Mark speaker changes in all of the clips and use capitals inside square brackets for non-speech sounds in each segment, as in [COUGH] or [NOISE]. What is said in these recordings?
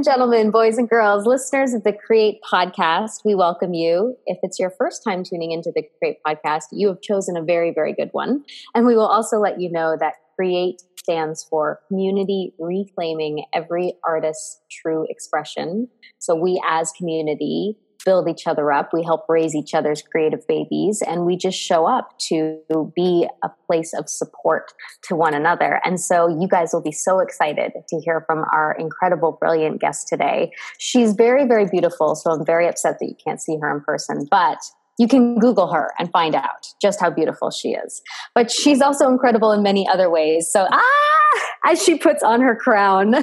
Speaker 1: And gentlemen, boys and girls, listeners of the Create podcast, we welcome you. If it's your first time tuning into the Create podcast, you have chosen a very, very good one. And we will also let you know that Create stands for Community Reclaiming Every Artist's True Expression. So we as community build each other up. We help raise each other's creative babies and we just show up to be a place of support to one another. And so you guys will be so excited to hear from our incredible, brilliant guest today. She's very, very beautiful. So I'm very upset that you can't see her in person, but you can Google her and find out just how beautiful she is. But she's also incredible in many other ways. So, ah, as she puts on her crown.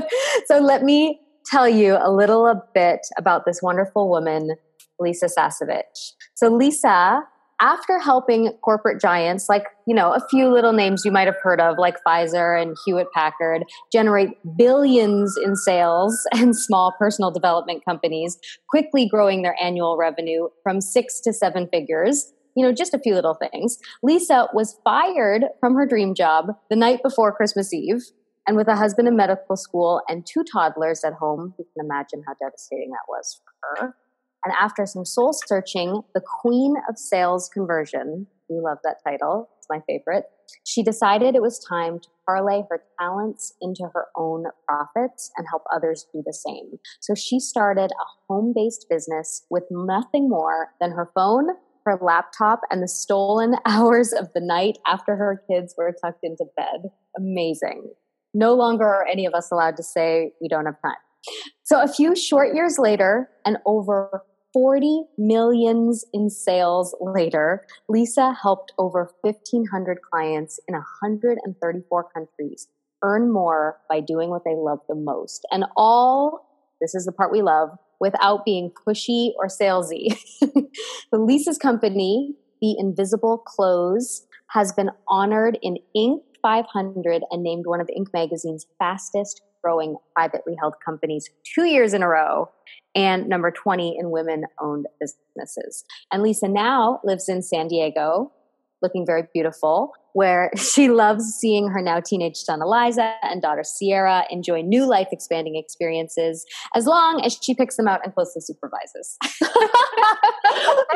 Speaker 1: [LAUGHS] so let me tell you a little a bit about this wonderful woman, Lisa Sasevich. So Lisa, after helping corporate giants like, you know, a few little names you might have heard of like Pfizer and Hewlett Packard generate billions in sales [LAUGHS] and small personal development companies, quickly growing their annual revenue from 6 to 7 figures, you know, just a few little things. Lisa was fired from her dream job the night before Christmas Eve and with a husband in medical school and two toddlers at home, you can imagine how devastating that was for her. And after some soul searching, the queen of sales conversion, we love that title, it's my favorite, she decided it was time to parlay her talents into her own profits and help others do the same. So she started a home based business with nothing more than her phone, her laptop, and the stolen [LAUGHS] hours of the night after her kids were tucked into bed. Amazing. No longer are any of us allowed to say we don't have time. So a few short years later, and over 40 millions in sales later, Lisa helped over 1,500 clients in 134 countries earn more by doing what they love the most. And all, this is the part we love, without being pushy or salesy. [LAUGHS] the Lisa's company, The Invisible Close, has been honored in Inc. 500 and named one of Inc. magazine's fastest growing privately held companies two years in a row and number 20 in women owned businesses. And Lisa now lives in San Diego, looking very beautiful, where [LAUGHS] she loves seeing her now teenage son Eliza and daughter Sierra enjoy new life expanding experiences as long as she picks them out and closely supervises. [LAUGHS]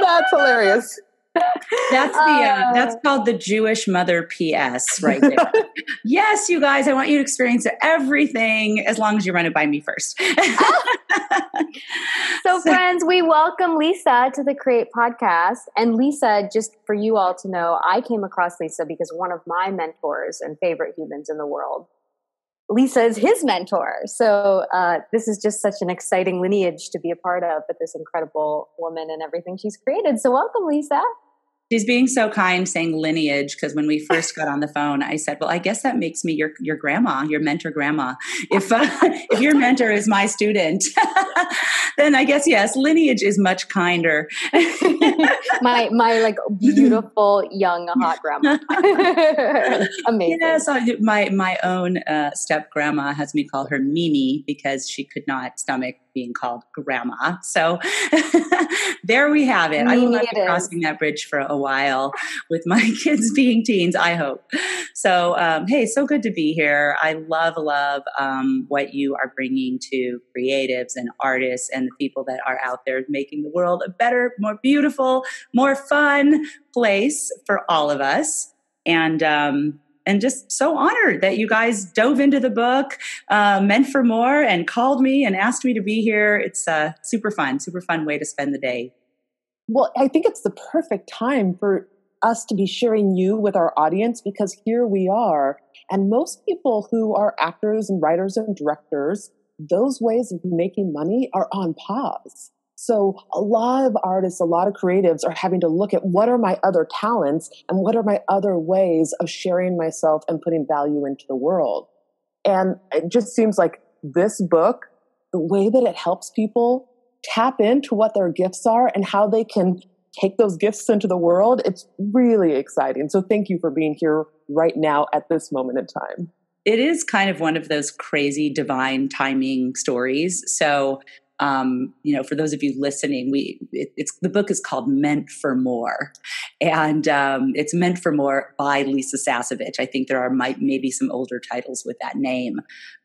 Speaker 2: That's hilarious.
Speaker 3: That's the uh, that's uh. called the Jewish mother PS right there. [LAUGHS] yes, you guys, I want you to experience everything as long as you run it by me first. [LAUGHS]
Speaker 1: so, friends, we welcome Lisa to the Create podcast. And Lisa, just for you all to know, I came across Lisa because one of my mentors and favorite humans in the world Lisa is his mentor. So uh, this is just such an exciting lineage to be a part of with this incredible woman and everything she's created. So welcome, Lisa.
Speaker 3: She's being so kind saying lineage because when we first got on the phone, I said, "Well, I guess that makes me your your grandma, your mentor grandma. If uh, [LAUGHS] if your mentor is my student, [LAUGHS] then I guess yes, lineage is much kinder." [LAUGHS]
Speaker 1: my my like beautiful young hot grandma. Amazing.
Speaker 3: Yes, my my own uh, step grandma has me call her Mimi because she could not stomach being called grandma. So [LAUGHS] there we have it. I will not be crossing that bridge for a while with my [LAUGHS] kids being teens, I hope. So, um, hey, so good to be here. I love, love um, what you are bringing to creatives and artists and the people that are out there making the world a better, more beautiful, more fun place for all of us. And, um, and just so honored that you guys dove into the book, uh, meant for more, and called me and asked me to be here. It's a super fun, super fun way to spend the day.
Speaker 2: Well, I think it's the perfect time for us to be sharing you with our audience because here we are. And most people who are actors and writers and directors, those ways of making money are on pause. So a lot of artists, a lot of creatives are having to look at what are my other talents and what are my other ways of sharing myself and putting value into the world. And it just seems like this book, the way that it helps people tap into what their gifts are and how they can take those gifts into the world, it's really exciting. So thank you for being here right now at this moment in time.
Speaker 3: It is kind of one of those crazy divine timing stories. So um, you know, for those of you listening, we it, it's the book is called Meant for More, and um, it's Meant for More by Lisa Sasevich. I think there are might maybe some older titles with that name,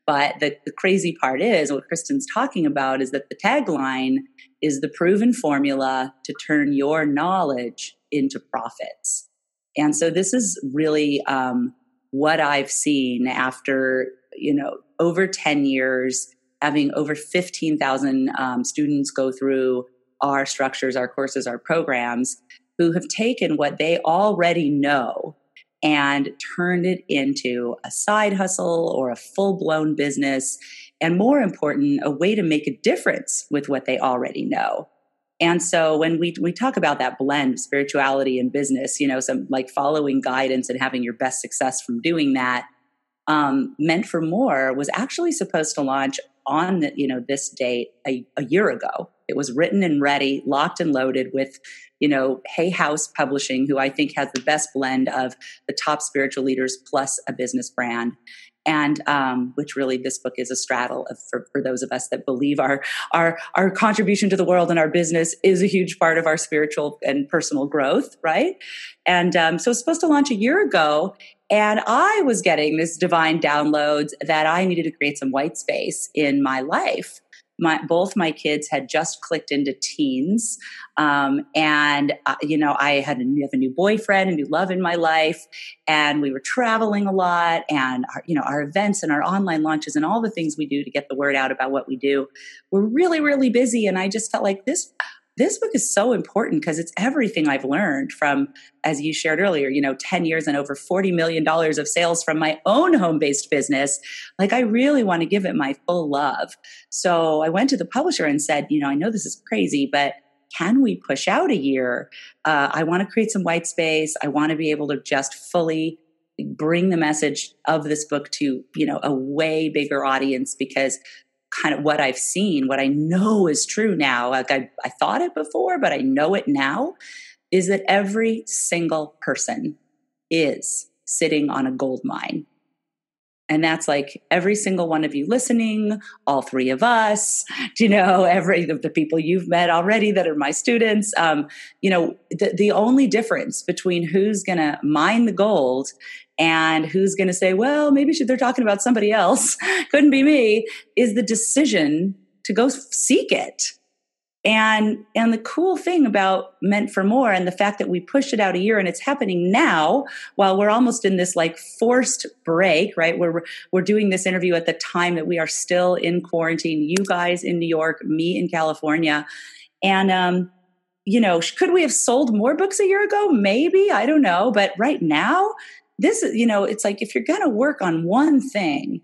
Speaker 3: but the, the crazy part is what Kristen's talking about is that the tagline is the proven formula to turn your knowledge into profits, and so this is really um, what I've seen after you know over ten years having over 15,000 um, students go through our structures, our courses, our programs who have taken what they already know and turned it into a side hustle or a full blown business. And more important, a way to make a difference with what they already know. And so when we, we talk about that blend of spirituality and business, you know, some like following guidance and having your best success from doing that, um, meant for more was actually supposed to launch on the, you know this date a, a year ago. It was written and ready, locked and loaded with you know Hay House Publishing, who I think has the best blend of the top spiritual leaders plus a business brand and um, which really this book is a straddle of, for, for those of us that believe our our our contribution to the world and our business is a huge part of our spiritual and personal growth, right? And um, so it's supposed to launch a year ago, and I was getting this divine downloads that I needed to create some white space in my life my both my kids had just clicked into teens um, and uh, you know i had a, have a new boyfriend a new love in my life and we were traveling a lot and our, you know our events and our online launches and all the things we do to get the word out about what we do were really really busy and i just felt like this this book is so important because it's everything I've learned from, as you shared earlier, you know, 10 years and over $40 million of sales from my own home based business. Like, I really want to give it my full love. So I went to the publisher and said, you know, I know this is crazy, but can we push out a year? Uh, I want to create some white space. I want to be able to just fully bring the message of this book to you know a way bigger audience because kind of what I've seen, what I know is true now. Like I, I thought it before, but I know it now is that every single person is sitting on a gold mine. And that's like every single one of you listening, all three of us, [LAUGHS] you know, every of the people you've met already that are my students. Um, you know, the, the only difference between who's going to mine the gold and who's going to say, well, maybe they're talking about somebody else, [LAUGHS] couldn't be me, is the decision to go seek it. And, and the cool thing about Meant for More and the fact that we pushed it out a year and it's happening now while we're almost in this like forced break, right? We're, we're doing this interview at the time that we are still in quarantine, you guys in New York, me in California. And, um, you know, could we have sold more books a year ago? Maybe, I don't know. But right now, this is, you know, it's like if you're going to work on one thing,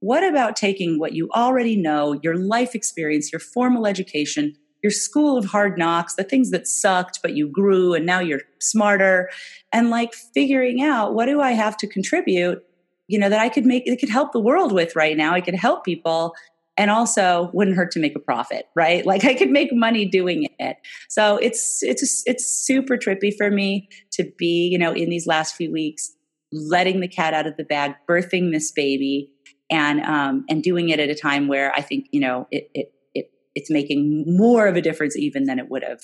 Speaker 3: what about taking what you already know, your life experience, your formal education, your school of hard knocks, the things that sucked, but you grew and now you're smarter, and like figuring out what do I have to contribute, you know, that I could make, it could help the world with right now. I could help people and also wouldn't hurt to make a profit right like i could make money doing it so it's it's it's super trippy for me to be you know in these last few weeks letting the cat out of the bag, birthing this baby, and um, and doing it at a time where I think you know it, it it it's making more of a difference even than it would have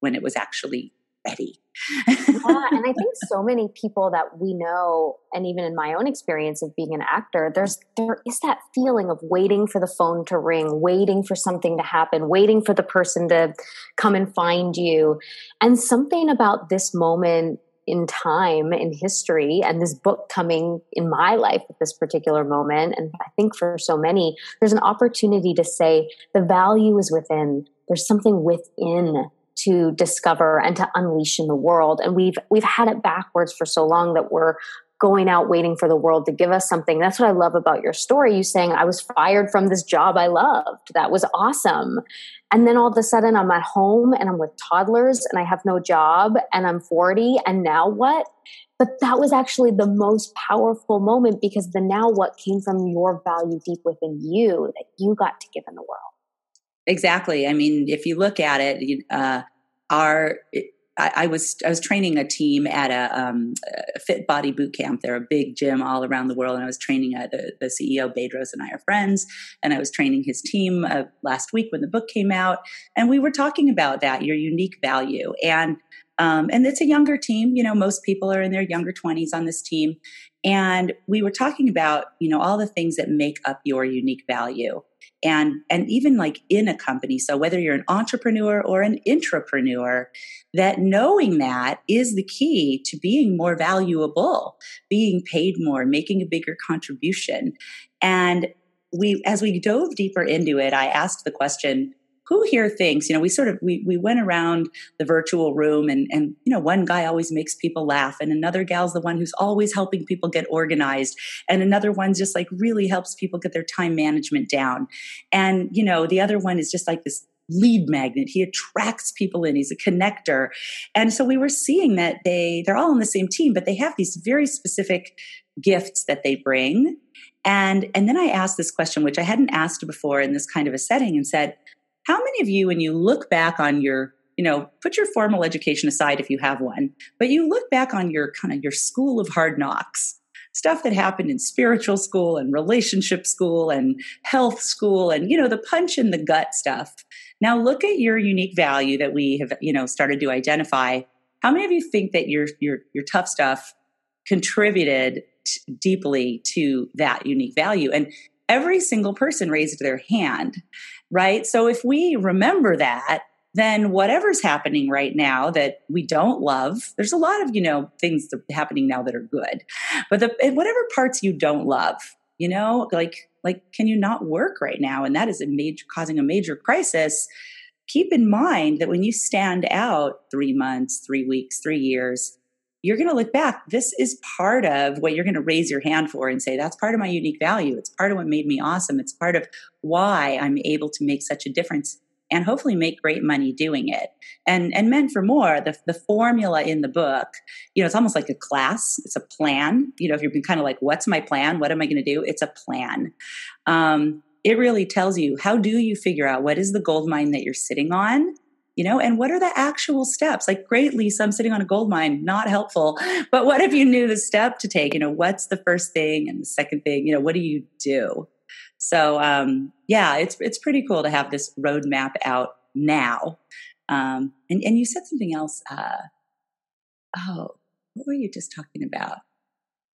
Speaker 3: when it was actually ready.
Speaker 1: yeah, and I think [LAUGHS] so many people that we know, and even in my own experience of being an actor, there's there is that feeling of waiting for the phone to ring, waiting for something to happen, waiting for the person to come and find you, and something about this moment in time in history and this book coming in my life at this particular moment and i think for so many there's an opportunity to say the value is within. There's something within to discover and to unleash in the world. And we've we've had it backwards for so long that we're going out waiting for the world to give us something. That's what I love about your story. You saying, I was fired from this job I loved. That was awesome. And then all of a sudden I'm at home and I'm with toddlers and I have no job and I'm 40. And now what? But that was actually the most powerful moment because the now what came from your value deep within you that you got to give in the world.
Speaker 3: Exactly. I mean, if you look at it, uh, our I, I, was I was training a team at a, um, a, fit body boot camp. They're a big gym all around the world, and I was training uh, the the CEO Bedros and I are friends, and I was training his team uh, last week when the book came out, and we were talking about that your unique value and. Um, and it's a younger team. You know, most people are in their younger 20s on this team. And we were talking about, you know, all the things that make up your unique value and and even like in a company so whether you're an entrepreneur or an intrapreneur that knowing that is the key to being more valuable being paid more making a bigger contribution. And we as we dove deeper into it i asked the question who here thinks you know we sort of we, we went around the virtual room and and you know one guy always makes people laugh and another gal's the one who's always helping people get organized and another one just like really helps people get their time management down. And you know the other one is just like this lead magnet. He attracts people in. He's a connector. And so we were seeing that they they're all on the same team but they have these very specific gifts that they bring. And and then i asked this question which i hadn't asked before in this kind of a setting and said how many of you, when you look back on your, you know, put your formal education aside if you have one, but you look back on your kind of your school of hard knocks, stuff that happened in spiritual school and relationship school and health school and, you know, the punch in the gut stuff. Now look at your unique value that we have, you know, started to identify. How many of you think that your your your tough stuff contributed t- deeply to that unique value? And every single person raised their hand right? So if we remember that, then whatever's happening right now that we don't love, there's a lot of, you know, things happening now that are good. But the whatever parts you don't love, you know, like like can you not work right now and that is a major causing a major crisis, keep in mind that when you stand out 3 months, 3 weeks, 3 years, you're going to look back. This is part of what you're going to raise your hand for and say, that's part of my unique value. It's part of what made me awesome. It's part of why I'm able to make such a difference and hopefully make great money doing it. And and meant for more, the the formula in the book, you know, it's almost like a class. It's a plan. You know, if you've been kind of like, what's my plan? What am I going to do? It's a plan. Um, it really tells you how do you figure out what is the gold mine that you're sitting on you know? And what are the actual steps? Like great lisa i'm sitting on a gold mine not helpful [LAUGHS] but what if you knew the step to take? You know what's the first thing and the second thing? You know what do you do? So um, yeah it's it's pretty cool to have this roadmap out now. Um, and and you said something else uh, oh what were you just talking about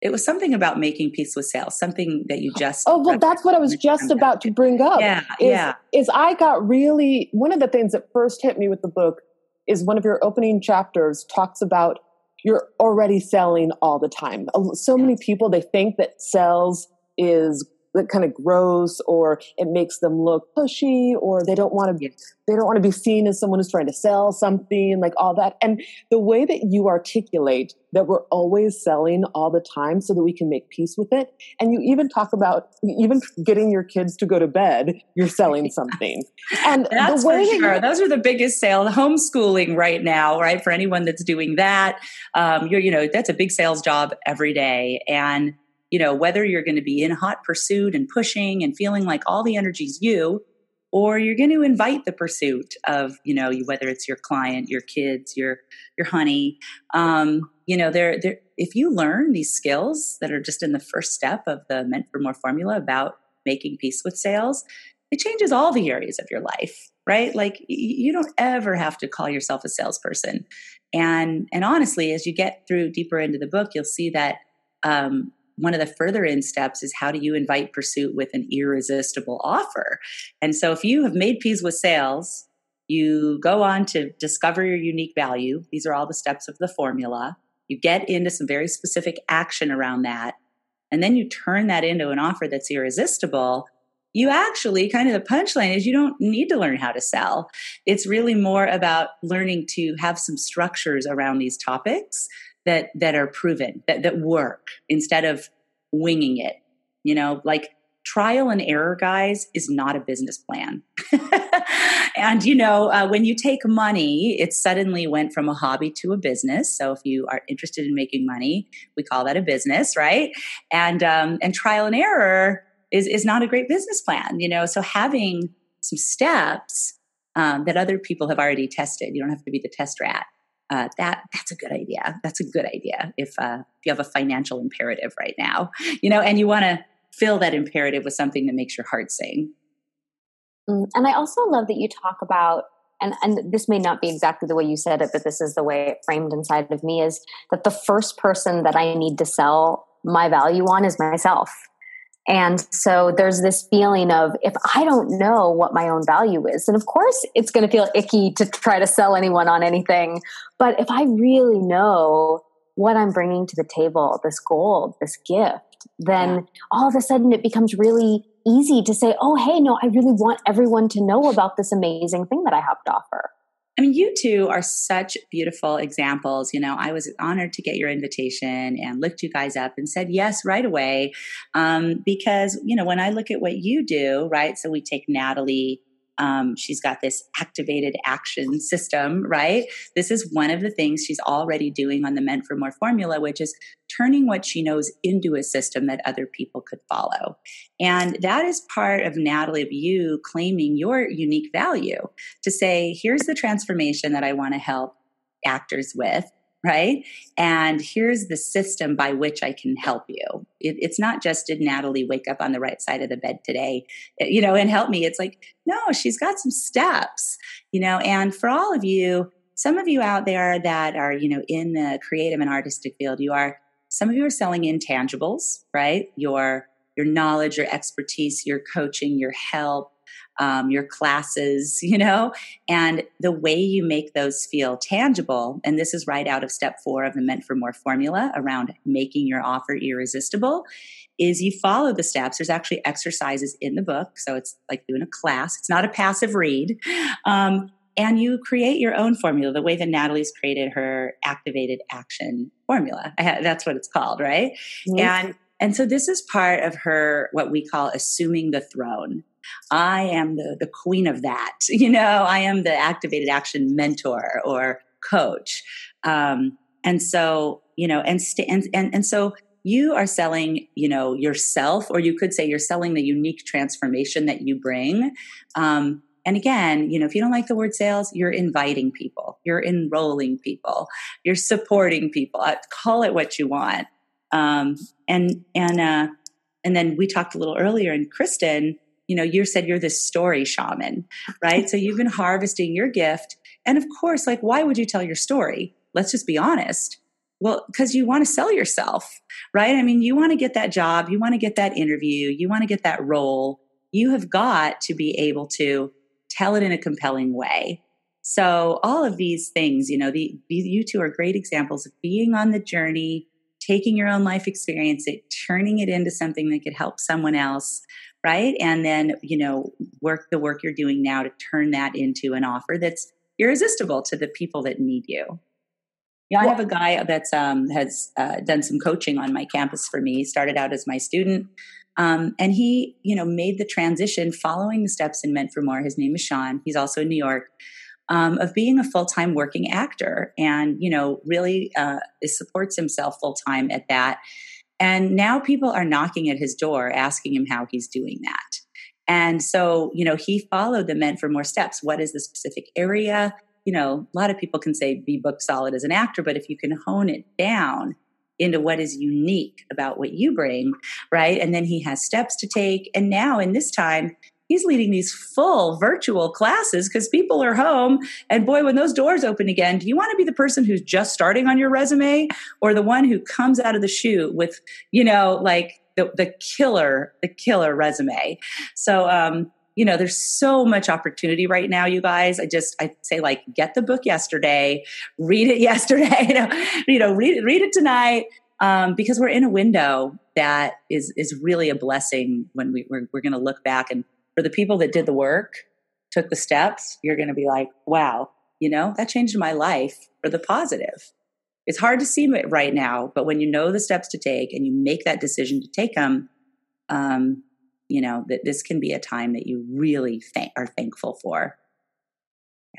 Speaker 3: it was something about making peace with sales, something that you just.
Speaker 2: Oh, well, that's what I was just about to bring up.
Speaker 3: Yeah.
Speaker 2: Is,
Speaker 3: yeah.
Speaker 2: Is I got really, one of the things that first hit me with the book is one of your opening chapters talks about you're already selling all the time. So many people, they think that sales is that kind of gross or it makes them look pushy or they don't want to be they don't want to be seen as someone who's trying to sell something like all that. And the way that you articulate that we're always selling all the time so that we can make peace with it and you even talk about even getting your kids to go to bed you're [LAUGHS] selling something. And
Speaker 3: that's the way for sure. those are the biggest sale homeschooling right now right for anyone that's doing that. Um, you're you know that's a big sales job every day. And you know, whether you're going to be in hot pursuit and pushing and feeling like all the energy's you, or you're going to invite the pursuit of, you know, whether it's your client, your kids, your your honey. Um, you know, there, there. If you learn these skills that are just in the first step of the Meant for More formula about making peace with sales, it changes all the areas of your life right like you don't ever have to call yourself a salesperson and and honestly as you get through deeper into the book you'll see that um, one of the further in steps is how do you invite pursuit with an irresistible offer? And so if you have made peace with sales, you go on to discover your unique value. These are all the steps of the formula. You get into some very specific action around that. And then you turn that into an offer that's irresistible. You actually kind of the punchline is you don't need to learn how to sell. It's really more about learning to have some structures around these topics that that are proven that that work instead of winging it you know? Like trial and error guys is not a business plan. [LAUGHS] And you know uh, when you take money it suddenly went from a hobby to a business. So if you are interested in making money we call that a business right? And um, and trial and error is is not a great business plan you know? So having some steps um, that other people have already tested you don't have to be the test rat uh, that that's a good idea. That's a good idea if uh, if you have a financial imperative right now, you know, and you want to fill that imperative with something that makes your heart sing.
Speaker 1: Mm, and I also love that you talk about and and this may not be exactly the way you said it, but this is the way it framed inside of me is that the first person that I need to sell my value on is myself. And so there's this feeling of if I don't know what my own value is, and of course it's going to feel icky to try to sell anyone on anything. But if I really know what I'm bringing to the table, this gold, this gift, then yeah. all of a sudden it becomes really easy to say, oh, hey, no, I really want everyone to know about this amazing thing that I have to offer.
Speaker 3: I mean, you two are such beautiful examples. You know, I was honored to get your invitation and looked you guys up and said yes right away. Um, because, you know, when I look at what you do, right? So we take Natalie um, she's got this activated action system, right? This is one of the things she's already doing on the Meant for More formula, which is turning what she knows into a system that other people could follow. And that is part of Natalie, of you claiming your unique value to say, here's the transformation that I want to help actors with right? And here's the system by which I can help you. It, it's not just did Natalie wake up on the right side of the bed today, eh, you know, and help me. It's like, no, she's got some steps, you know, and for all of you, some of you out there that are, you know, in the creative and artistic field, you are, some of you are selling intangibles, right? Your, your knowledge, your expertise, your coaching, your help, um, your classes, [LAUGHS] you know, and the way you make those feel tangible. And this is right out of step four of the Meant for More formula around making your offer irresistible. Is you follow the steps. There's actually exercises in the book. So it's like doing a class. It's not a passive read. [LAUGHS] Um, and you create your own formula the way that Natalie's created her activated action formula. Ha- that's what it's called, right? Mm-hmm. And and so this is part of her what we call assuming the throne. I am the, the queen of that. [LAUGHS] You know, I am the activated action mentor or coach. Um, and so, you know, and, st- and, and, and so you are selling, you know, yourself, or you could say you're selling the unique transformation that you bring. Um, and again, you know, if you don't like the word sales, you're inviting people, you're enrolling people, you're supporting people. Uh, call it what you want. Um, and and uh, and then we talked a little earlier, and Kristen, you know, you said you're this story shaman, right? so you've been harvesting your gift. And of course, like, why would you tell your story? Let's just be honest. Well, because you want to sell yourself, right? I mean, you want to get that job, you want to get that interview, you want to get that role. You have got to be able to tell it in a compelling way. So, all of these things, you know, the, you two are great examples of being on the journey, taking your own life experience, it, turning it into something that could help someone else, right? And then, you know, work the work you're doing now to turn that into an offer that's irresistible to the people that need you. Yeah, I have a guy that's um, has uh, done some coaching on my campus for me. He started out as my student, um, and he, you know, made the transition following the steps in Meant for More. His name is Sean. He's also in New York. Um, of being a full time working actor, and you know, really uh, supports himself full time at that. And now people are knocking at his door asking him how he's doing that. And so, you know, he followed the meant for more steps. What is the specific area? You know, a lot of people can say be book solid as an actor, but if you can hone it down into what is unique about what you bring, right? And then he has steps to take. And now in this time, he's leading these full virtual classes because people are home. And boy, when those doors open again, do you want to be the person who's just starting on your resume or the one who comes out of the chute with, you know, like the, the killer, the killer resume? So, um, you know, there's so much opportunity right now, you guys. I just, I say like, get the book yesterday, read it [LAUGHS] yesterday, you know, you know read read it tonight. Um, because we're in a window that is is really a blessing when we, we're, we're going to look back and for the people that did the work, took the steps, you're going to be like, wow, you know, that changed my life for the positive. It's hard to see it right now, but when you know the steps to take and you make that decision to take them, um, you know, that this can be a time that you really th- are thankful for.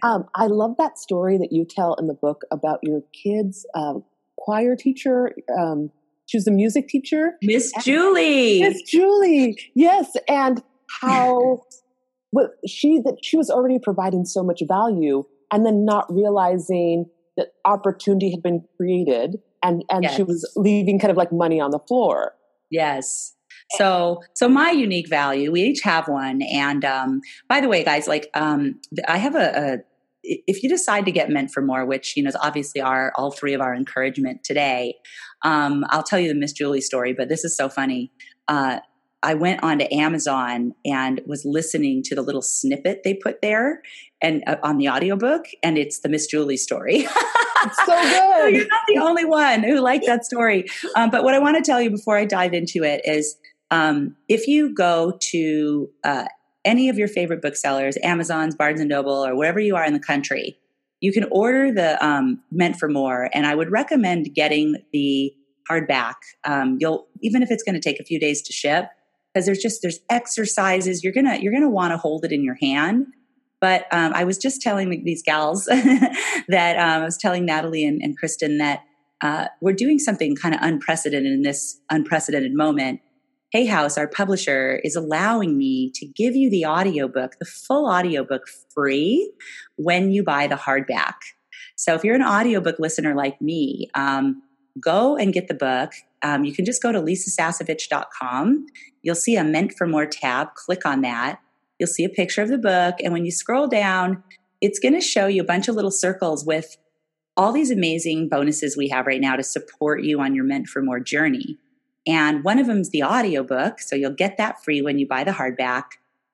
Speaker 2: Um, I love that story that you tell in the book about your kids' um, choir teacher. Um, she was a music teacher.
Speaker 3: Miss Julie.
Speaker 2: Miss Julie. Yes. And how [LAUGHS] well, she that she was already providing so much value and then not realizing that opportunity had been created and and yes. she was leaving kind of like money on the floor.
Speaker 3: Yes. So, so my unique value, we each have one. And um, by the way, guys, like um, I have a, a if you decide to get meant for more, which you know is obviously our all three of our encouragement today, um, I'll tell you the Miss Julie story. But this is so funny. Uh, I went onto Amazon and was listening to the little snippet they put there and uh, on the audiobook, and it's the Miss Julie story.
Speaker 2: it's so [LAUGHS] good.
Speaker 3: You're not the only one who liked that story. Um, but what I want to tell you before I dive into it is um, if you go to uh, any of your favorite booksellers, Amazon's, Barnes and Noble, or wherever you are in the country, you can order the um, Meant for More, and I would recommend getting the hardback. Um, you'll even if it's going to take a few days to ship, because there's just there's exercises you're gonna you're gonna want to hold it in your hand. But um, I was just telling these gals [LAUGHS] that um, I was telling Natalie and, and Kristen that uh, we're doing something kind of unprecedented in this unprecedented moment Hay House, our publisher, is allowing me to give you the audiobook, the full audiobook free when you buy the hardback. So if you're an audiobook listener like me, um, go and get the book. Um, you can just go to lisasasevich.com. You'll see a Meant for More tab. Click on that. You'll see a picture of the book. And when you scroll down, it's going to show you a bunch of little circles with all these amazing bonuses we have right now to support you on your Meant for More journey. And one of them is the audiobook. So you'll get that free when you buy the hardback.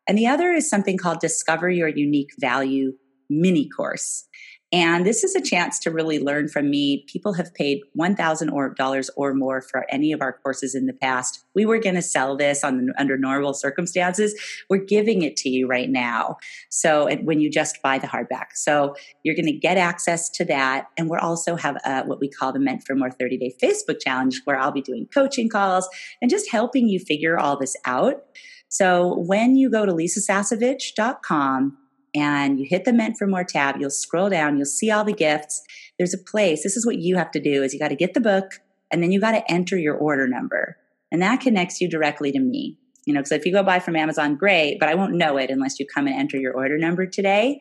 Speaker 3: And the other is something called Discover Your Unique Value mini course. And this is a chance to really learn from me. People have paid $1,000 or more for any of our courses in the past. We were going to sell this on, under normal circumstances. We're giving it to you right now. So when you just buy the hardback. So you're going to get access to that. And we're also have a, what we call the Meant for More 30 day Facebook challenge where I'll be doing coaching calls and just helping you figure all this out. So when you go to lisasasevich.com and you hit the meant for more tab you'll scroll down you'll see all the gifts. There's a place this is what you have to do is you got to get the book and then you got to enter your order number. And that connects you directly to me. You know because if you go buy from amazon great but i won't know it unless you come and enter your order number today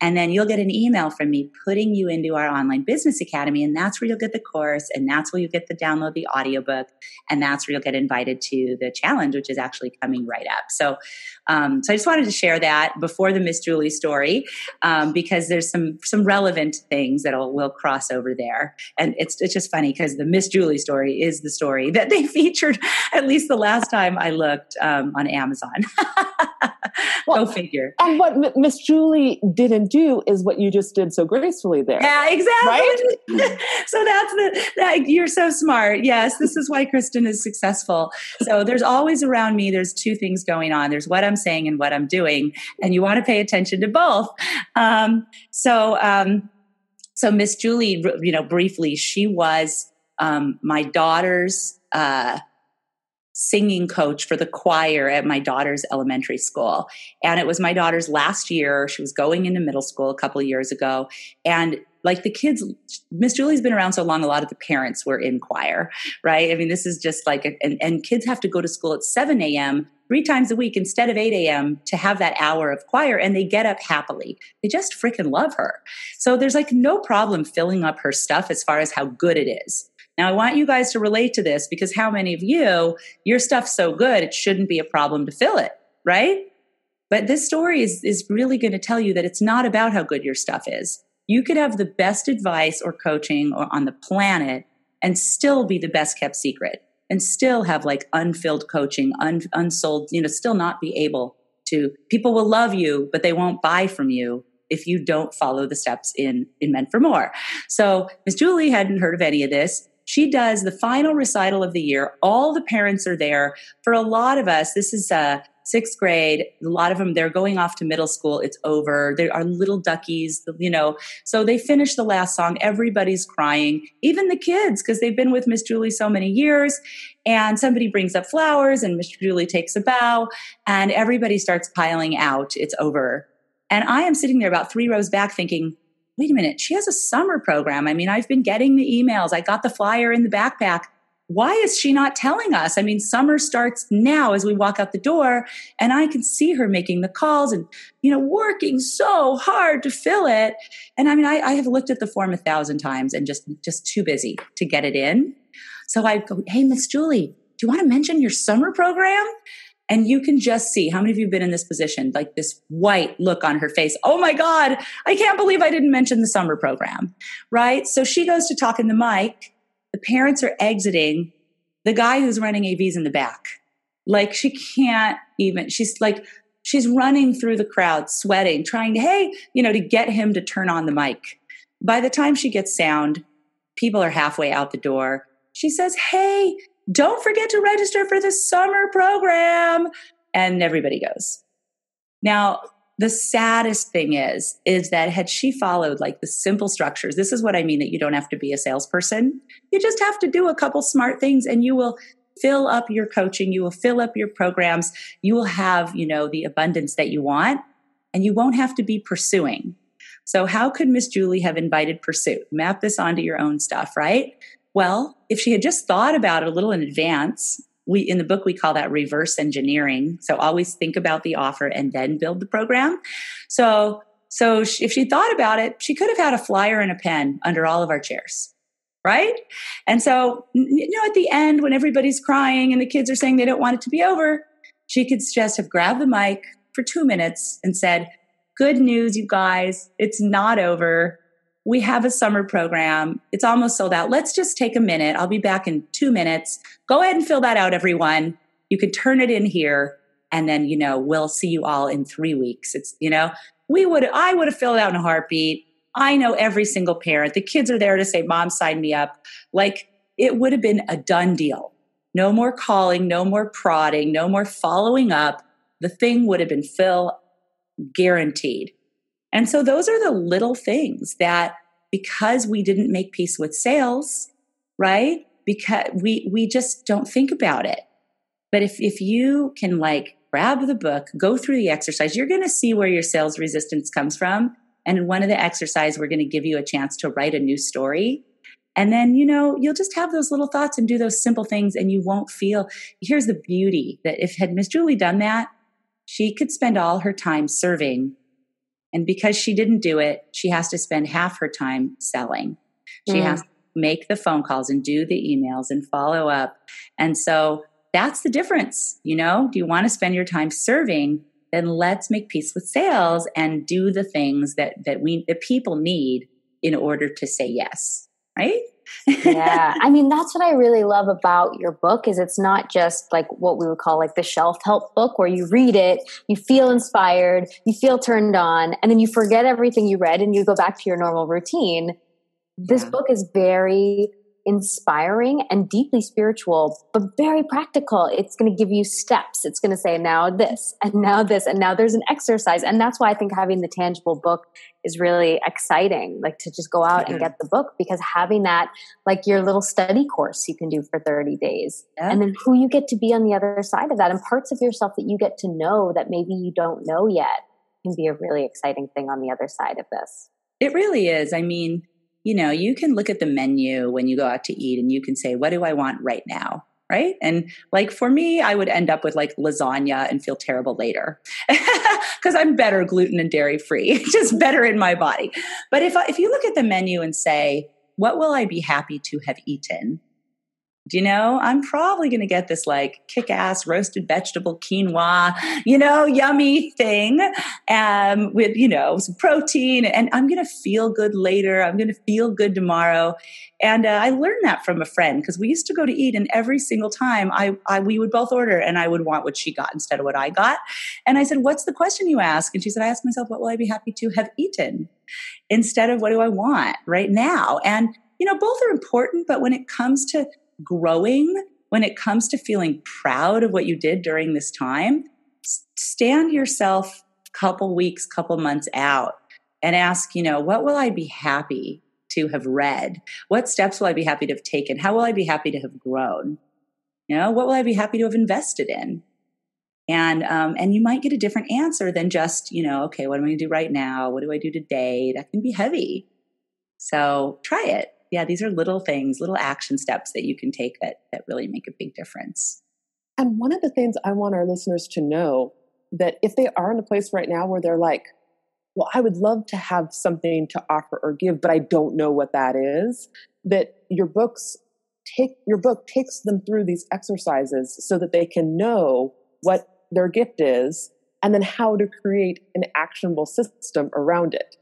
Speaker 3: and then you'll get an email from me putting you into our online business academy. And that's where you'll get the course. And that's where you'll get the download the audiobook. And that's where you'll get invited to the challenge, which is actually coming right up. So, um, so I just wanted to share that before the Miss Julie story, um, because there's some, some relevant things that will cross over there. And it's, it's just funny because the Miss Julie story is the story [LAUGHS] that they featured at least the last time I looked um, on Amazon. [LAUGHS] [LAUGHS] well, Go figure.
Speaker 2: And what Miss Julie didn't do is what you just did so gracefully there.
Speaker 3: Yeah, exactly. Right? [LAUGHS] so that's the that you're so smart. Yes, this is why Kristen is successful. So there's always around me there's two things going on. There's what I'm saying and what I'm doing, and you want to pay attention to both. Um, so um, so Miss Julie, you know, briefly, she was um, my daughter's uh, singing coach for the choir at my daughter's elementary school. And it was my daughter's last year. She was going into middle school a couple years ago. And like the kids, Miss Julie's been around so long, a lot of the parents were in choir, right? I mean, this is just like, a, and, and kids have to go to school at 7 a.m. three times a week instead of 8 a.m. to have that hour of choir, and they get up happily. They just freaking love her. So there's like no problem filling up her stuff as far as how good it is. Now, I want you guys to relate to this because how many of you, your stuff's so good, it shouldn't be a problem to fill it, right? But this story is, is really going to tell you that it's not about how good your stuff is. You could have the best advice or coaching or on the planet and still be the best kept secret and still have like unfilled coaching, un, unsold, you know, still not be able to, people will love you, but they won't buy from you if you don't follow the steps in, in Meant for More. So Miss Julie hadn't heard of any of this. She does the final recital of the year. All the parents are there. For a lot of us, this is uh, sixth grade. A lot of them, they're going off to middle school. It's over. They are little duckies, you know. So they finish the last song. Everybody's crying, even the kids, because they've been with Miss Julie so many years. And somebody brings up flowers, and Miss Julie takes a bow, and everybody starts piling out. It's over. And I am sitting there about three rows back thinking, wait a minute, she has a summer program. I mean, I've been getting the emails, I got the flyer in the backpack. why is she not telling us? I mean, summer starts now as we walk out the door, and I can see her making the calls and, you know, working so hard to fill it. And I mean, I, I have looked at the form a thousand times and just, just too busy to get it in. So I go, Hey, Miss Julie, do you want to mention your summer program? And you can just see how many of you have been in this position, like this white look on her face. Oh my God, I can't believe I didn't mention the summer program, right? So she goes to talk in the mic the parents are exiting. The guy who's running AV's in the back. Like she can't even, she's like, she's running through the crowd, sweating, trying to, hey, you know, to get him to turn on the mic. By the time she gets sound, people are halfway out the door. She says, hey, don't forget to register for the summer program. And everybody goes. Now, the saddest thing is is that had she followed like the simple structures this is what i mean that you don't have to be a salesperson you just have to do a couple smart things and you will fill up your coaching you will fill up your programs you will have you know the abundance that you want and you won't have to be pursuing so how could miss julie have invited pursuit map this onto your own stuff right well if she had just thought about it a little in advance we in the book we call that reverse engineering. So always think about the offer and then build the program. So so she, if she thought about it she could have had a flyer and a pen under all of our chairs right? And so you know at the end when everybody's crying and the kids are saying they don't want it to be over she could just have grabbed the mic for two minutes and said good news you guys. It's not over we have a summer program. It's almost sold out. Let's just take a minute. I'll be back in two minutes. Go ahead and fill that out, everyone. You can turn it in here. And then, you know, we'll see you all in three weeks. It's, you know, we would, I would have filled out in a heartbeat. I know every single parent. The kids are there to say, Mom, sign me up. Like it would have been a done deal. No more calling, no more prodding, no more following up. The thing would have been fill guaranteed. And so those are the little things that because we didn't make peace with sales, right? Because we we just don't think about it. But if if you can like grab the book, go through the exercise, you're going to see where your sales resistance comes from. And in one of the exercise, we're going to give you a chance to write a new story. And then, you know, you'll just have those little thoughts and do those simple things and you won't feel. Here's the beauty that if had Miss Julie done that, she could spend all her time serving and because she didn't do it, she has to spend half her time selling. She mm. has to make the phone calls and do the emails and follow up. And so that's the difference. You know, do you want to spend your time serving? Then let's make peace with sales and do the things that, that we, the people need in order to say yes. Right
Speaker 1: yeah. I mean that's what i really love about your book is it's not just like what we would call like the shelf help book where you read it you feel inspired you feel turned on and then you forget everything you read and you go back to your normal routine. This book is very inspiring and deeply spiritual, but very practical. It's going to give you steps. It's going to say now this and now this and now there's an exercise. And that's why I think having the tangible book is really exciting. Like to just go out and get the book because having that, like your little study course you can do for 30 days. Yeah. And then who you get to be on the other side of that and parts of yourself that you get to know that maybe you don't know yet can be a really exciting thing on the other side of this.
Speaker 3: It really is. I mean, you know, you can look at the menu when you go out to eat and you can say, what do I want right now? Right. And like for me, I would end up with like lasagna and feel terrible later [LAUGHS] because I'm better gluten and dairy free, [LAUGHS] just better in my body. But if, if you look at the menu and say, what will I be happy to have eaten? Do you know, I'm probably going to get this like kick ass roasted vegetable quinoa, you know, yummy thing um, with, you know, some protein. And I'm going to feel good later. I'm going to feel good tomorrow. And uh, I learned that from a friend because we used to go to eat, and every single time I, I, we would both order, and I would want what she got instead of what I got. And I said, "What's the question you ask?" And she said, "I ask myself, what will I be happy to have eaten, instead of what do I want right now?" And you know, both are important, but when it comes to growing, when it comes to feeling proud of what you did during this time, stand yourself a couple weeks, couple months out and ask, you know, what will I be happy to have read? What steps will I be happy to have taken? How will I be happy to have grown? You know, what will I be happy to have invested in? And um, and you might get a different answer than just, you know, okay, what am I going to do right now? What do I do today? That can be heavy. So try it yeah, these are little things, little action steps that you can take that that really make a big difference.
Speaker 2: And one of the things I want our listeners to know that if they are in a place right now where they're like, well, I would love to have something to offer or give, but I don't know what that is, that your books take your book takes them through these exercises so that they can know what their gift is and then how to create an actionable system around it.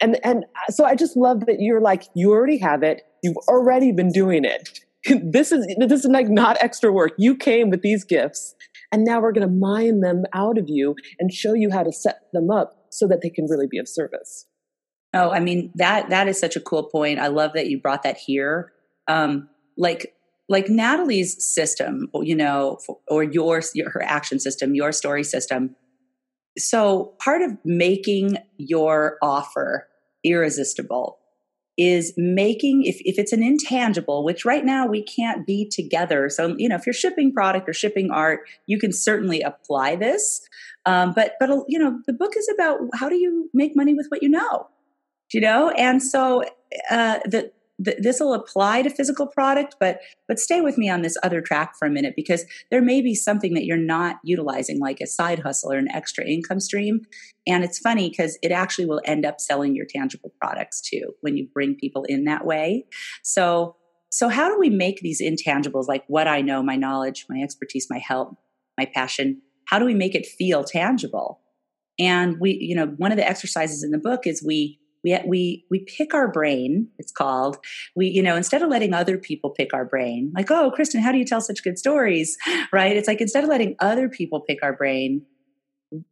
Speaker 2: And and so I just love that you're like you already have it. You've already been doing it. [LAUGHS] this is this is like not extra work. You came with these gifts and now we're going to mine them out of you and show you how to set them up so that they can really be of service.
Speaker 3: Oh, I mean that that is such a cool point. I love that you brought that here. Um, like like Natalie's system, you know, or your, your her action system, your story system. So part of making your offer irresistible is making if, if it's an intangible which right now we can't be together. So you know if you're shipping product or shipping art you can certainly apply this. Um, but but you know the book is about how do you make money with what you know you know? And so uh, the th- this will apply to physical product, but but stay with me on this other track for a minute because there may be something that you're not utilizing, like a side hustle or an extra income stream. And it's funny because it actually will end up selling your tangible products too when you bring people in that way. So so how do we make these intangibles like what I know, my knowledge, my expertise, my help, my passion? How do we make it feel tangible? And we, you know, one of the exercises in the book is we we we we pick our brain it's called. We you know instead of letting other people pick our brain like oh kristen how do you tell such good stories? Right? It's like instead of letting other people pick our brain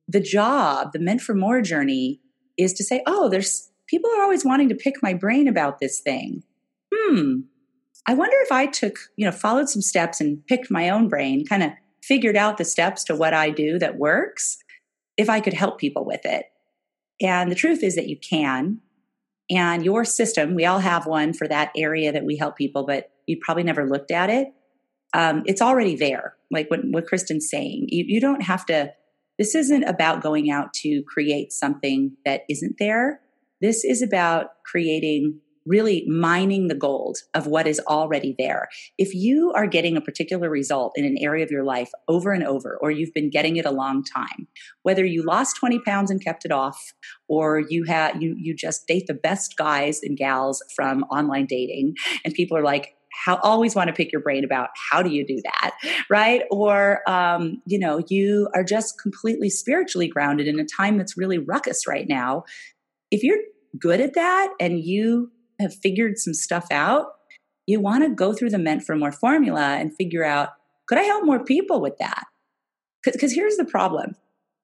Speaker 3: the job the meant for more journey is to say oh there's people are always wanting to pick my brain about this thing. Hmm. I wonder if i took you know followed some steps and picked my own brain kind of figured out the steps to what i do that works if i could help people with it and the truth is that you can. And your system, we all have one for that area that we help people, but you probably never looked at it. Um, it's already there, like what, what Kristen's saying. You, you don't have to, this isn't about going out to create something that isn't there. This is about creating really mining the gold of what is already there. If you are getting a particular result in an area of your life over and over, or you've been getting it a long time, whether you lost 20 pounds and kept it off, or you have you you just date the best guys and gals from online dating, and people are like, how always want to pick your brain about how do you do that right or um, you know you are just completely spiritually grounded in a time that's really ruckus right now if you're good at that and you have figured some stuff out, you want to go through the meant for more formula and figure out could I help more people with that? Because here's the problem.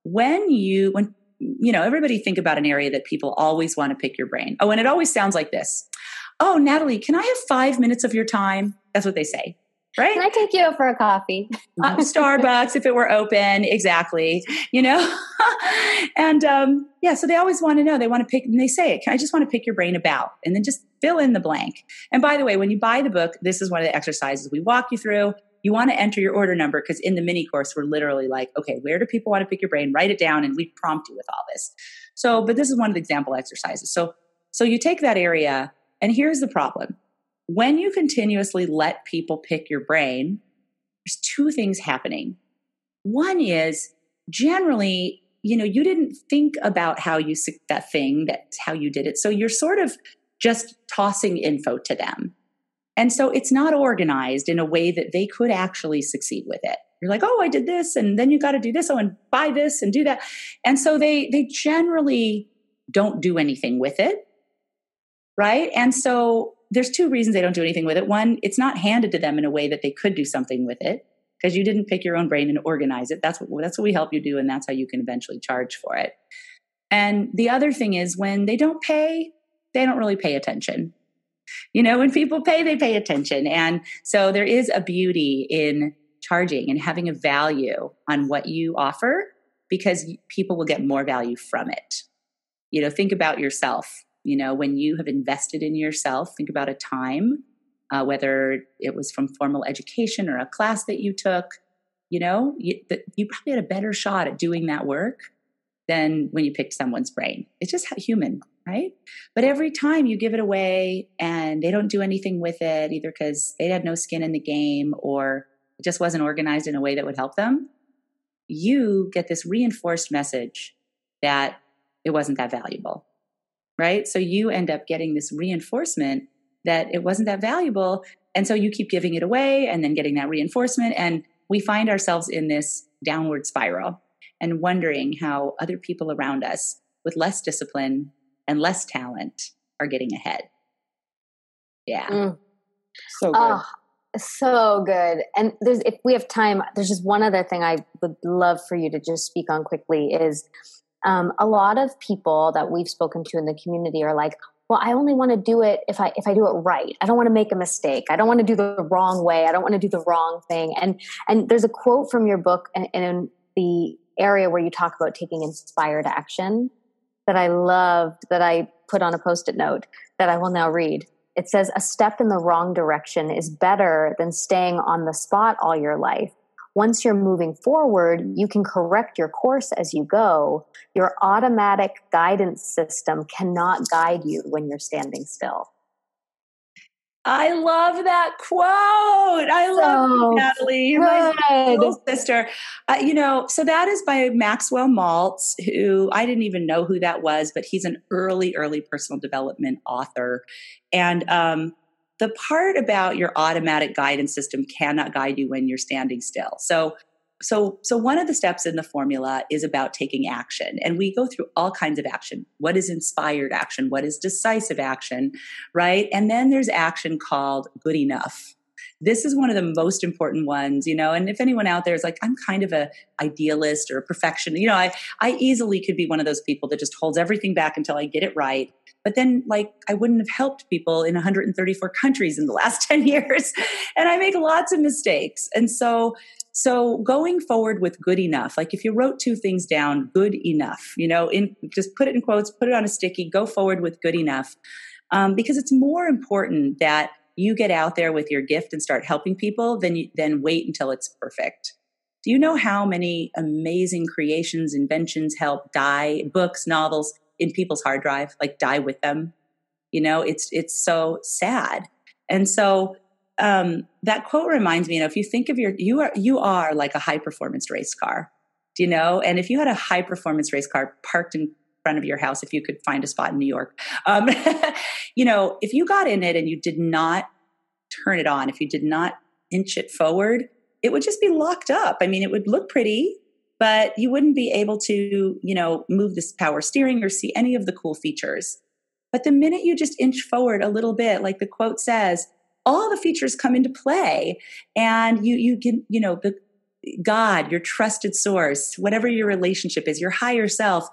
Speaker 3: When you, when, you know, everybody think about an area that people always want to pick your brain. Oh, and it always sounds like this. Oh, Natalie, can I have five minutes of your time? That's what they say right?
Speaker 1: Can I take you out for a coffee?
Speaker 3: uh, [LAUGHS] Starbucks, if it were open, exactly. You know, [LAUGHS] and um, yeah, so they always want to know. They want to pick, and they say, "I just want to pick your brain about," and then just fill in the blank. And by the way, when you buy the book, this is one of the exercises we walk you through. You want to enter your order number because in the mini course, we're literally like, okay, where do people want to pick your brain? Write it down, and we prompt you with all this. So, but this is one of the example exercises. So, so you take that area, and here's the problem when you continuously let people pick your brain, there's two things happening. One is generally, you know, you didn't think about how you that thing, that's how you did it. So you're sort of just tossing info to them. And so it's not organized in a way that they could actually succeed with it. You're like, oh, I did this, and then you got to do this, oh, and buy this and do that. And so they they generally don't do anything with it. Right. And so there's two reasons they don't do anything with it. One, it's not handed to them in a way that they could do something with it because you didn't pick your own brain and organize it. That's what that's what we help you do, and that's how you can eventually charge for it. And the other thing is when they don't pay, they don't really pay attention. You know, when people pay, they pay attention. And so there is a beauty in charging and having a value on what you offer because people will get more value from it. You know, think about yourself you know, when you have invested in yourself, think about a time, uh, whether it was from formal education or a class that you took, you know, you, you probably had a better shot at doing that work than when you pick someone's brain. It's just human, right? But every time you give it away and they don't do anything with it, either because they had no skin in the game or it just wasn't organized in a way that would help them, you get this reinforced message that it wasn't that valuable, right? So you end up getting this reinforcement that it wasn't that valuable. And so you keep giving it away and then getting that reinforcement. And we find ourselves in this downward spiral and wondering how other people around us with less discipline and less talent are getting ahead. Yeah. Mm.
Speaker 2: So good. Oh,
Speaker 1: so good. And there's if we have time, there's just one other thing I would love for you to just speak on quickly is um, a lot of people that we've spoken to in the community are like, well, I only want to do it if I if I do it right. I don't want to make a mistake. I don't want to do the wrong way. I don't want to do the wrong thing. And and there's a quote from your book and, in the area where you talk about taking inspired action that I loved that I put on a post-it note that I will now read. It says a step in the wrong direction is better than staying on the spot all your life. Once you're moving forward, you can correct your course as you go. Your automatic guidance system cannot guide you when you're standing still.
Speaker 3: I love that quote. I love so Natalie, good. my little sister. Uh, you know, so that is by Maxwell Maltz, who I didn't even know who that was, but he's an early, early personal development author. And um, the part about your automatic guidance system cannot guide you when you're standing still. So so so one of the steps in the formula is about taking action and we go through all kinds of action. What is inspired action? What is decisive action? Right? And then there's action called good enough. This is one of the most important ones you know and if anyone out there is like i'm kind of a idealist or a perfectionist you know i i easily could be one of those people that just holds everything back until i get it right but then like i wouldn't have helped people in 134 countries in the last [LAUGHS] 10 years and i make lots of mistakes and so so going forward with good enough, like if you wrote two things down, good enough, you know, in just put it in quotes, put it on a sticky, go forward with good enough. Um, because it's more important that you get out there with your gift and start helping people than than wait until it's perfect. Do you know how many amazing creations, inventions help die, books, novels in people's hard drive, like die with them? You know, it's it's so sad. And so um, that quote reminds me, you know, if you think of your, you are, you are like a high performance race car, do you know? And if you had a high performance race car parked in front of your house, if you could find a spot in New York, um, [LAUGHS] you know, if you got in it and you did not turn it on, if you did not inch it forward, it would just be locked up. I mean, it would look pretty, but you wouldn't be able to, you know, move this power steering or see any of the cool features. But the minute you just inch forward a little bit, like the quote says, all the features come into play and you you can you know the god your trusted source whatever your relationship is your higher self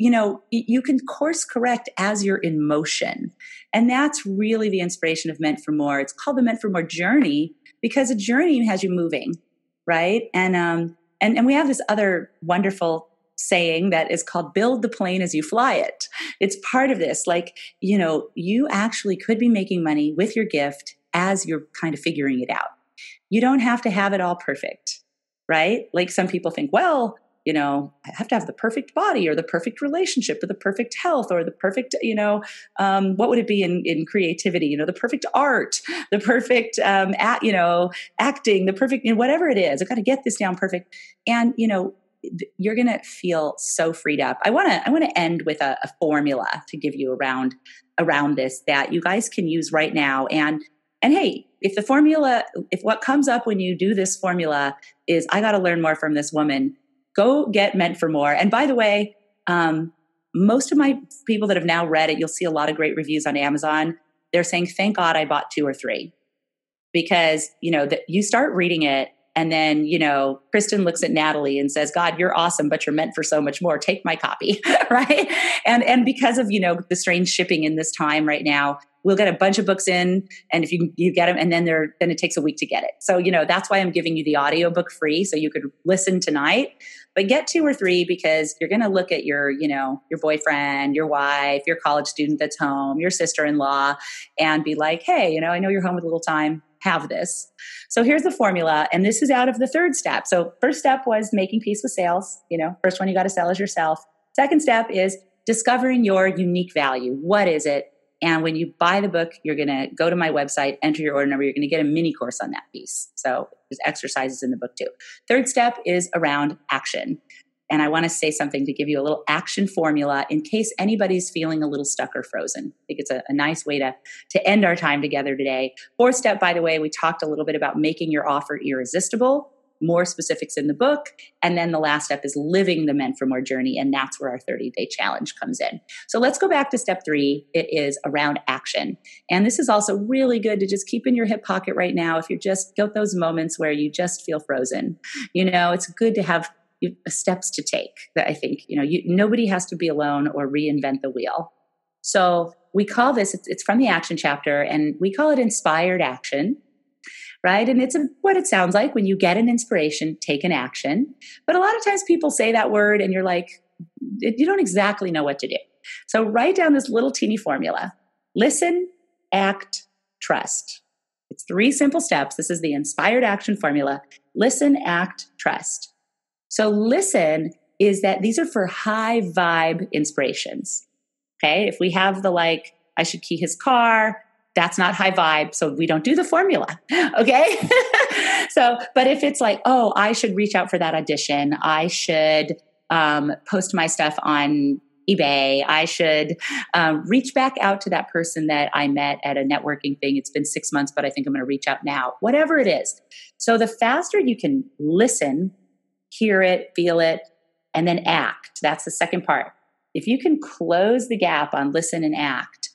Speaker 3: you know you can course correct as you're in motion. And that's really the inspiration of meant for more. It's called the meant for more journey because a journey has you moving right? And um and and we have this other wonderful saying that is called build the plane as you fly it. It's part of this. Like, you know, you actually could be making money with your gift as you're kind of figuring it out. You don't have to have it all perfect, right? Like some people think, well, you know, I have to have the perfect body or the perfect relationship or the perfect health or the perfect, you know, um, what would it be in, in creativity? You know, the perfect art, the perfect, um, at, you know, acting, the perfect, you know, whatever it is. I've got to get this down perfect. And, you know, you're going to feel so freed up. I want to I want to end with a, a formula to give you around around this that you guys can use right now and and hey, if the formula, if what comes up when you do this formula is, I got to learn more from this woman, go get meant for more. And by the way, um, most of my people that have now read it, you'll see a lot of great reviews on Amazon. They're saying, thank God I bought two or three. Because, you know, that you start reading it and then, you know, Kristen looks at Natalie and says, God, you're awesome, but you're meant for so much more. Take my copy. [LAUGHS] right. And and because of, you know, the strange shipping in this time right now, we'll get a bunch of books in and if you you get them and then they're then it takes a week to get it so you know that's why i'm giving you the audiobook free so you could listen tonight but get two or three because you're going to look at your you know your boyfriend your wife your college student that's home your sister-in-law and be like hey you know i know you're home with a little time have this so here's the formula and this is out of the third step so first step was making peace with sales you know first one you got to sell is yourself Second step is discovering your unique value. What is it? And when you buy the book, you're going to go to my website, enter your order number. You're going to get a mini course on that piece. So there's exercises in the book too. Third step is around action. And I want to say something to give you a little action formula in case anybody's feeling a little stuck or frozen. I think it's a, a, nice way to, to end our time together today. Fourth step, by the way, we talked a little bit about making your offer irresistible more specifics in the book. And then the last step is living the meant for more journey. And that's where our 30 day challenge comes in. So let's go back to step three. It is around action. And this is also really good to just keep in your hip pocket right now. If you're just got those moments where you just feel frozen, you know, it's good to have steps to take that I think, you know, you, nobody has to be alone or reinvent the wheel. So we call this, it's, from the action chapter and we call it inspired action right? And it's a, what it sounds like when you get an inspiration, take an action. But a lot of times people say that word and you're like, you don't exactly know what to do. So write down this little teeny formula listen, act, trust. It's three simple steps. This is the inspired action formula listen, act, trust. So listen is that these are for high vibe inspirations. Okay. If we have the like, I should key his car, that's not high vibe so we don't do the formula. [LAUGHS] Okay? [LAUGHS] So but if it's like oh i should reach out for that audition i should um, post my stuff on ebay i should um, reach back out to that person that i met at a networking thing. It's been six months but i think i'm going to reach out now. Whatever it is. So the faster you can listen hear it feel it and then act. That's the second part. If you can close the gap on listen and act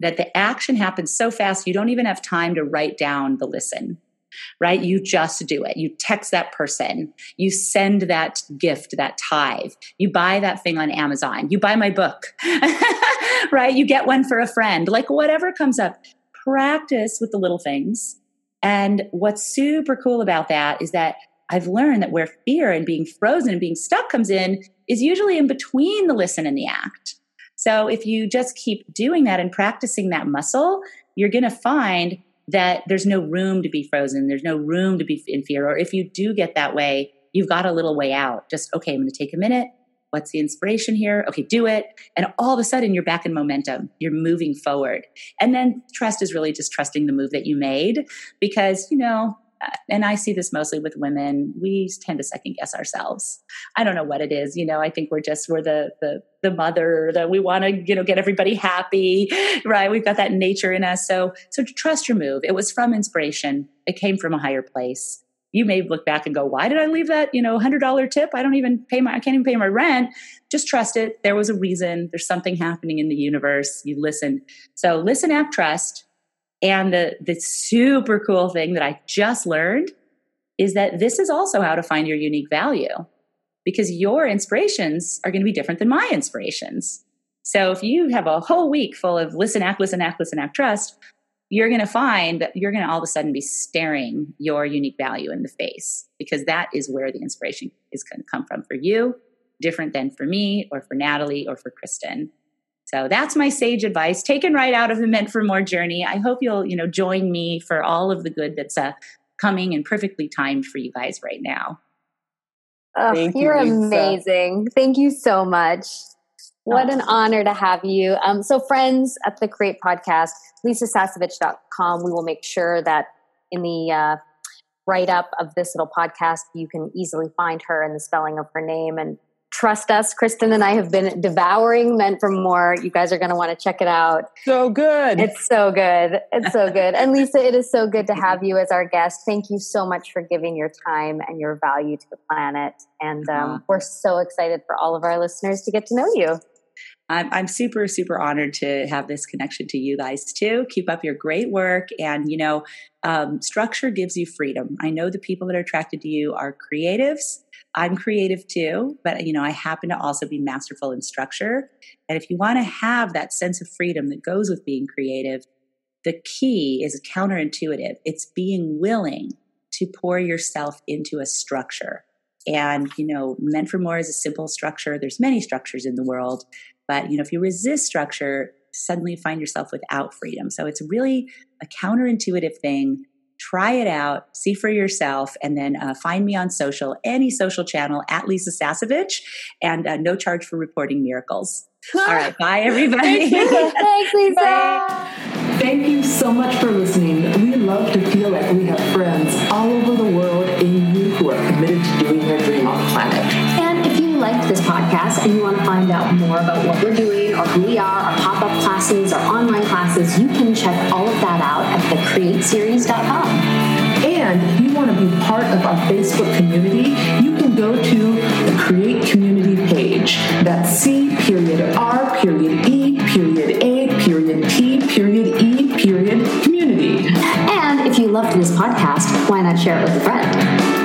Speaker 3: that the action happens so fast you don't even have time to write down the listen right? You just do it. You text that person. You send that gift that tithe. You buy that thing on amazon. You buy my book [LAUGHS] right? You get one for a friend. Like whatever comes up practice with the little things. And what's super cool about that is that I've learned that where fear and being frozen and being stuck comes in is usually in between the listen and the act. So if you just keep doing that and practicing that muscle, you're going to find that there's no room to be frozen. There's no room to be in fear. Or if you do get that way, you've got a little way out. Just, okay, I'm going to take a minute. What's the inspiration here? Okay, do it. And all of a sudden, you're back in momentum. You're moving forward. And then trust is really just trusting the move that you made because, you know, and I see this mostly with women, we tend to second guess ourselves. I don't know what it is. You know, I think we're just, we're the, the, the mother that we want to, you know, get everybody happy, right? We've got that nature in us. So, so trust your move. It was from inspiration. It came from a higher place. You may look back and go, why did I leave that, you know, hundred dollar tip? I don't even pay my, I can't even pay my rent. Just trust it. There was a reason. There's something happening in the universe. You listen. So listen, act, trust and the, the super cool thing that I just learned is that this is also how to find your unique value because your inspirations are going to be different than my inspirations. So if you have a whole week full of listen, act, listen, act, listen, act, trust, you're going to find that you're going to all of a sudden be staring your unique value in the face because that is where the inspiration is going to come from for you, different than for me or for Natalie or for Kristen. So that's my sage advice, taken right out of the Meant for More journey. I hope you'll, you know, join me for all of the good that's uh, coming and perfectly timed for you guys right now.
Speaker 1: Oh, you're you, amazing. Thank you so much. What an honor to have you. Um, so, friends at the Create Podcast, lisasasevich.com, we will make sure that in the uh, write up of this little podcast, you can easily find her and the spelling of her name and trust us. Kristen and I have been devouring Meant for More. You guys are going to want to check it out.
Speaker 2: So good.
Speaker 1: It's so good. It's so good. And Lisa, it is so good to [LAUGHS] have you as our guest. Thank you so much for giving your time and your value to the planet. And um, uh-huh. we're so excited for all of our listeners to get to know you.
Speaker 3: I'm, I'm super, super honored to have this connection to you guys too. Keep up your great work. And, you know, um, structure gives you freedom. I know the people that are attracted to you are creatives I'm creative too, but you know, I happen to also be masterful in structure. And if you want to have that sense of freedom that goes with being creative, the key is counterintuitive. It's being willing to pour yourself into a structure. And, you know, meant for more is a simple structure. There's many structures in the world, but you know, if you resist structure, suddenly find yourself without freedom. So it's really a counterintuitive thing try it out, see for yourself, and then uh, find me on social, any social channel at Lisa Sasevich, and uh, no charge for reporting miracles. [LAUGHS] All right, bye everybody.
Speaker 1: Thanks, Lisa. [LAUGHS] Bye.
Speaker 2: Thank you so much for listening. We love to feel like we have
Speaker 1: this podcast and you want to find out more about what we're doing or who we are, our pop-up classes, our online classes, you can check all of that out at thecreateseries.com.
Speaker 2: And if you want to be part of our Facebook community, you can go to the Create Community page. That's C period R period E period A period T period E period community.
Speaker 1: And if you loved this podcast, why not share it with a friend?